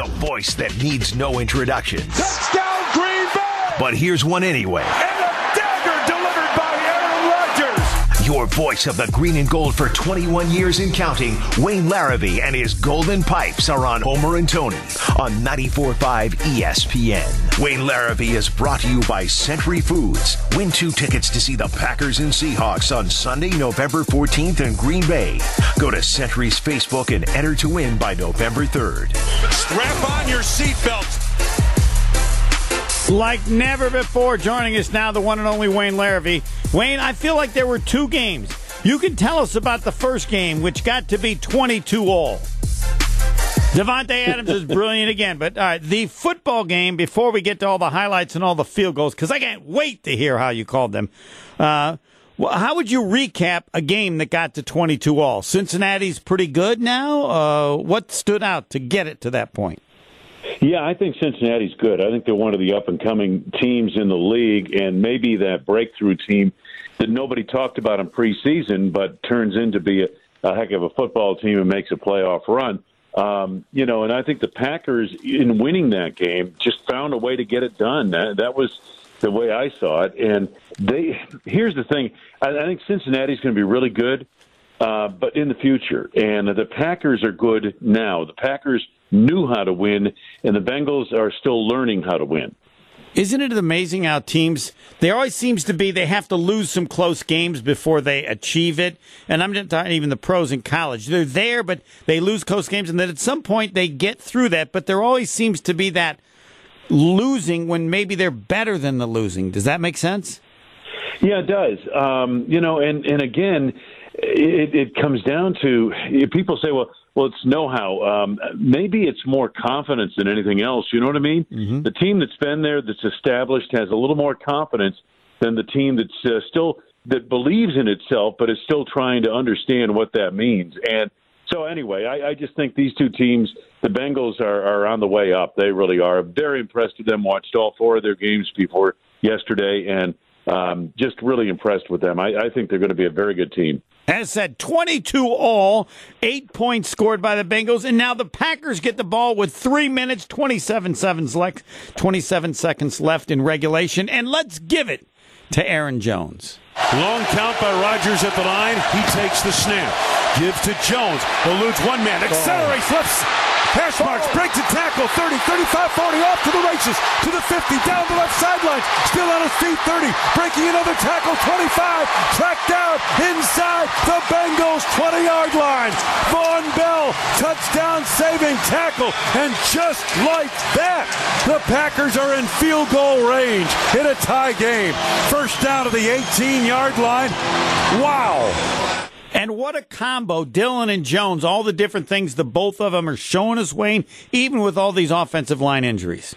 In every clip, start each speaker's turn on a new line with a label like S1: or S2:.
S1: The voice that needs no introduction.
S2: Touchdown Green Bay!
S1: But here's one anyway.
S2: And
S1: Your voice of the green and gold for 21 years and counting, Wayne Larrivee and his Golden Pipes are on Homer and Tony on 94.5 ESPN. Wayne Larrivee is brought to you by Century Foods. Win two tickets to see the Packers and Seahawks on Sunday, November 14th in Green Bay. Go to Century's Facebook and enter to win by November 3rd.
S2: Strap on your seatbelts.
S3: Like never before, joining us now, the one and only Wayne Larrivee. Wayne, I feel like there were two games. You can tell us about the first game, which got to be 22 all. Davante Adams is brilliant again, but all right, the football game. Before we get to all the highlights and all the field goals, because I can't wait to hear how you called them. Uh, how would you recap a game that got to 22 all? Cincinnati's pretty good now. Uh, what stood out to get it to that point?
S4: Yeah, I think Cincinnati's good. I think they're one of the up and coming teams in the league, and maybe that breakthrough team that nobody talked about in preseason, but turns into be a, a heck of a football team and makes a playoff run. Um, you know, and I think the Packers, in winning that game, just found a way to get it done. That, that was the way I saw it. And they, here's the thing: I, I think Cincinnati's going to be really good, uh, but in the future, and the Packers are good now. The Packers knew how to win, and the Bengals are still learning how to win.
S3: Isn't it amazing how teams, there always seems to be, they have to lose some close games before they achieve it. And I'm not talking even the pros in college. They're there, but they lose close games. And then at some point they get through that. But there always seems to be that losing when maybe they're better than the losing. Does that make sense?
S4: Yeah, it does. Um, you know, and, and again, it, it comes down to people say, well, well, it's know-how. Um, maybe it's more confidence than anything else. You know what I mean? Mm-hmm. The team that's been there, that's established, has a little more confidence than the team that's uh, still that believes in itself, but is still trying to understand what that means. And so, anyway, I, I just think these two teams, the Bengals, are, are on the way up. They really are. Very impressed with them. Watched all four of their games before yesterday, and um, just really impressed with them. I, I think they're going to be a very good team.
S3: As said, 22 all, eight points scored by the Bengals, and now the Packers get the ball with three minutes, 27 seconds left, 27 seconds left in regulation, and let's give it to Aaron Jones.
S2: Long count by Rodgers at the line. He takes the snap. Gives to Jones. Eludes one man. Accelerates left Hash marks, breaks a tackle, 30, 35, 40, off to the races, to the 50, down the left sideline, still on his feet, 30, breaking another tackle, 25, tracked down inside the Bengals 20 yard line. Vonn Bell, touchdown saving tackle, and just like that, the Packers are in field goal range in a tie game. First down to the 18 yard line. Wow.
S3: And what a combo, Dillon and Jones, all the different things the both of them are showing us, Wayne, even with all these offensive line injuries.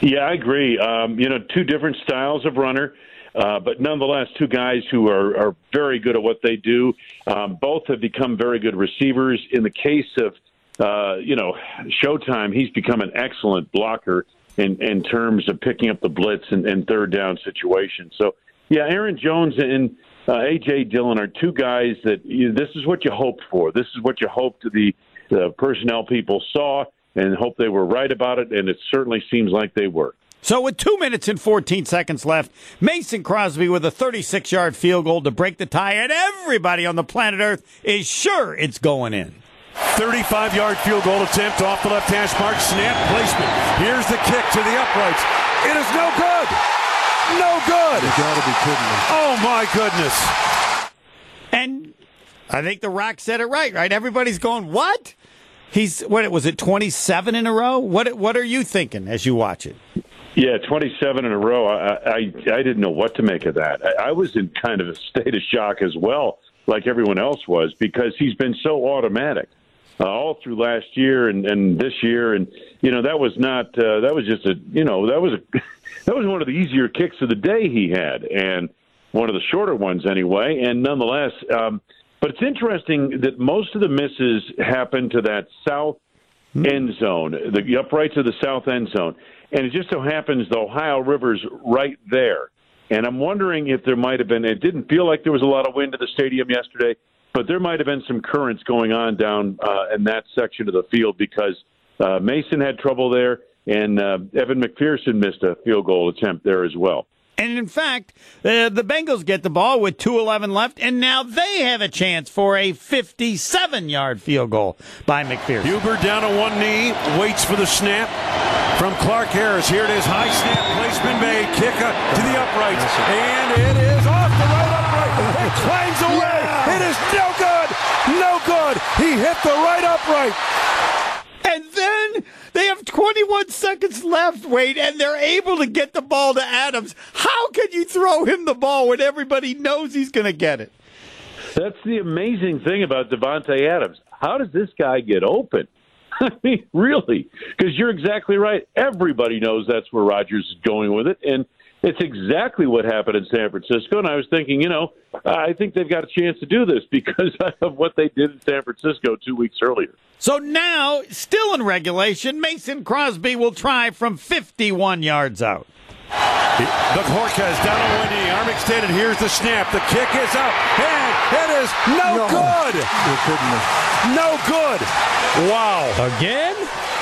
S4: Yeah, I agree. Um, you know, two different styles of runner. Uh, but nonetheless, two guys who are, are very good at what they do. Um, both have become very good receivers. In the case of, uh, you know, Showtime, he's become an excellent blocker in, in terms of picking up the blitz and, and third down situations. So, yeah, Aaron Jones and uh, AJ Dillon are two guys that you know, this is what you hoped for. This is what you hoped the, the personnel people saw and hope they were right about it, and it certainly seems like they were.
S3: So, with two minutes and 14 seconds left, Mason Crosby with a 36 yard field goal to break the tie, and everybody on the planet Earth is sure it's going in.
S2: 35 yard field goal attempt off the left hash mark, snap placement. Here's the kick to the uprights. It is no good. No good.
S5: You got to be kidding me.
S2: Oh, my goodness.
S3: And I think The Rock said it right, right? Everybody's going, what? He's, what was it, 27 in a row? What, what are you thinking as you watch it?
S4: Yeah, 27 in a row. I, I, I didn't know what to make of that. I, I was in kind of a state of shock as well, like everyone else was, because he's been so automatic. Uh, all through last year and, and this year, and you know that was not uh, that was just a you know that was a that was one of the easier kicks of the day he had, and one of the shorter ones anyway. And nonetheless, um, but it's interesting that most of the misses happen to that south end zone, the uprights of the south end zone, and it just so happens the Ohio River's right there. And I'm wondering if there might have been. It didn't feel like there was a lot of wind at the stadium yesterday, but there might have been some currents going on down uh, in that section of the field because Uh, Mason had trouble there, and uh, Evan McPherson missed a field goal attempt there as well.
S3: And in fact, uh, the Bengals get the ball with 2.11 left, and now they have a chance for a 57 yard field goal by McPherson.
S2: Huber down on one knee, waits for the snap from Clark Harris. Here it is, high snap placement made, kick up to the uprights, and it is off the right upright. It climbs away.
S3: Yeah.
S2: It is no good, no good. He hit the right upright.
S3: They have 21 seconds left, Wade, and they're able to get the ball to Adams. How can you throw him the ball when everybody knows he's going to get it?
S4: That's the amazing thing about Davante Adams. How does this guy get open? I mean, really? Because you're exactly right. Everybody knows that's where Rodgers is going with it, and it's exactly what happened in San Francisco. And I was thinking, you know, I think they've got a chance to do this because of what they did in San Francisco two weeks earlier.
S3: So now, still in regulation, Mason Crosby will try from 51 yards out.
S2: The Bojorquez down on one knee, arm extended. Here's the snap. The kick is up, and it is no,
S5: No.
S2: good.
S5: You couldn't have.
S2: No good. Wow.
S6: Again?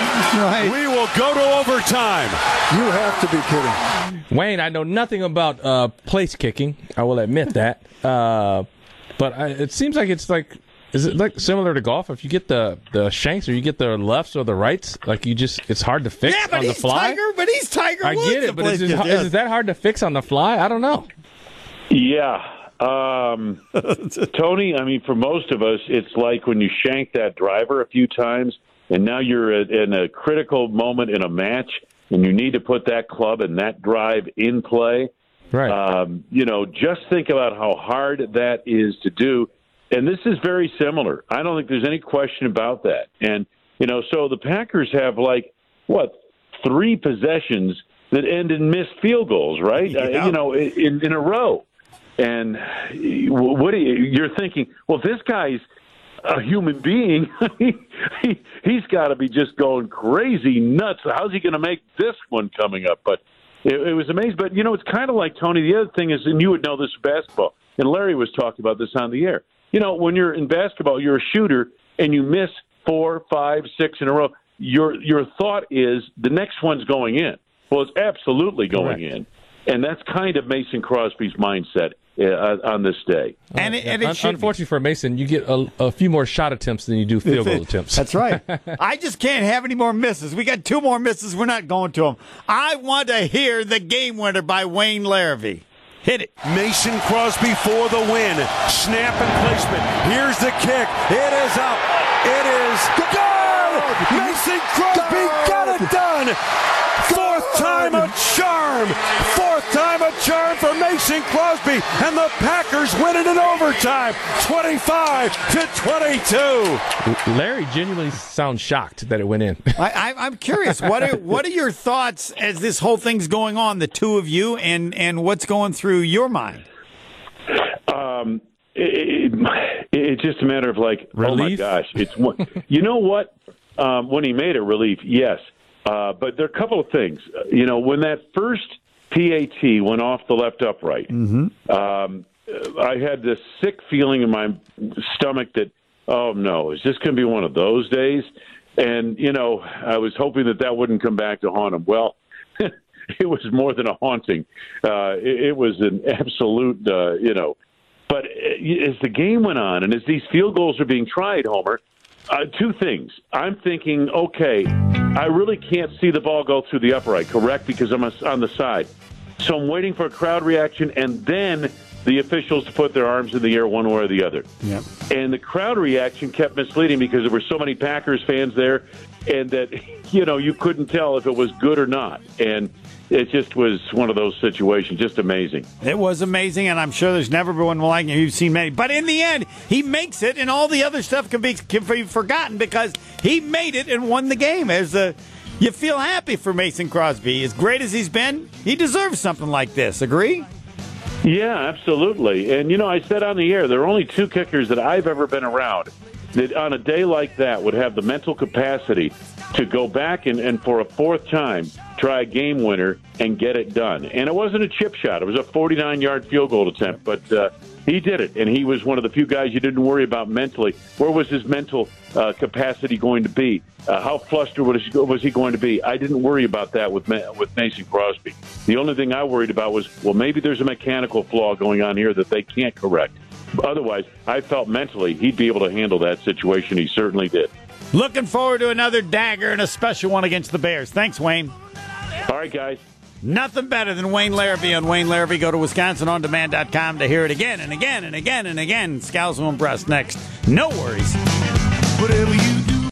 S3: Right.
S2: We will go to overtime.
S5: You have to be kidding.
S6: Wayne, I know nothing about uh, place kicking. I will admit that. Uh, but I, it seems like it's like, is it like similar to golf? If you get the, the shanks or you get the lefts or the rights, like you just, it's hard to fix
S3: Yeah, but
S6: on the
S3: he's
S6: fly.
S3: Tiger, but he's Tiger
S6: I
S3: Woods.
S6: get it, but is
S3: place
S6: it,
S3: is, yes.
S6: is it that hard to fix on the fly? I don't know.
S4: Yeah. Um, Tony, I mean, for most of us, it's like when you shank that driver a few times, and now you're at, in a critical moment in a match, and you need to put that club and that drive in play.
S6: Right.
S4: Um, you know, just think about how hard that is to do. And this is very similar. I don't think there's any question about that. And, you know, so the Packers have like, what, three possessions that end in missed field goals, right?
S3: Yeah.
S4: Uh, you know, in, in a row. And what do you, you're thinking, well, this guy's a human being. he, he, he's got to be just going crazy nuts. How's he going to make this one coming up? But it, it was amazing. But, you know, it's kind of like, Tony, the other thing is, and you would know this basketball, and Larry was talking about this on the air. You know, when you're in basketball, you're a shooter and you miss four, five, six in a row. Your your thought is the next one's going in. Well, it's absolutely going in, and that's kind of Mason Crosby's mindset uh, on this day.
S3: and it, and
S6: Un-
S3: it should be.
S6: unfortunately for Mason, you get a, a few more shot attempts than you do field goal attempts.
S3: That's right. I just can't have any more misses. We got two more misses. We're not going to them. I want to hear the game winner by Wayne Larrivee. Hit it.
S2: Mason Crosby for the win. Snap and placement. Here's the kick. It is up. It is good. Mason Crosby got it done. Fourth time a charm. Fourth time a charm for Mason Crosby. And the Packers win it in overtime. 25 to 22.
S6: Larry genuinely sounds shocked that it went in.
S3: I, I, I'm curious. What are what are your thoughts as this whole thing's going on? The two of you, and and what's going through your mind?
S4: Um, it, it, it's just a matter of like, oh my
S6: Relief?
S4: gosh, it's one. you know what? Um, when he made a relief, yes, uh, but there are a couple of things. You know, when that first PAT went off the left upright, um, I had this sick feeling in my stomach that, oh no, is this going to be one of those days? And you know, I was hoping that that wouldn't come back to haunt him. Well. It was more than a haunting. Uh, it, it was an absolute, uh, you know, but uh, as the game went on and as these field goals are being tried, Homer, uh, two things. I'm thinking, okay, I really can't see the ball go through the upright, correct? Because I'm on the side. So I'm waiting for a crowd reaction and then the officials to put their arms in the air one way or the other.
S3: Yep.
S4: And the crowd reaction kept misleading because there were so many Packers fans there and that, you know, you couldn't tell if it was good or not. And it just was one of those situations, just amazing.
S3: It was amazing, and I'm sure there's never been one like it. You've seen many, but in the end, he makes it, and all the other stuff can be, can be forgotten because he made it and won the game. As a, you feel happy for Mason Crosby, as great as he's been, he deserves something like this. Agree?
S4: Yeah, absolutely. And you know, I said on the air, there are only two kickers that I've ever been around that on a day like that would have the mental capacity to go back and, and for a fourth time try a game winner and get it done. And it wasn't a chip shot; it was a 49-yard field goal attempt, but uh, he did it, and he was one of the few guys you didn't worry about mentally. Where was his mental uh, capacity going to be? Uh, how flustered was he, going to be? I didn't worry about that with with Mason Crosby. The only thing I worried about was, well, maybe there's a mechanical flaw going on here that they can't correct. Otherwise, I felt mentally he'd be able to handle that situation. He certainly did.
S3: Looking forward to another dagger and a special one against the Bears. Thanks, Wayne.
S4: All right, guys.
S3: Nothing better than Wayne Larrivee on Wayne Larrivee. Go to WisconsinOnDemand.com to hear it again and again and again and again. Scalzo and Breast next. No worries.
S7: Whatever you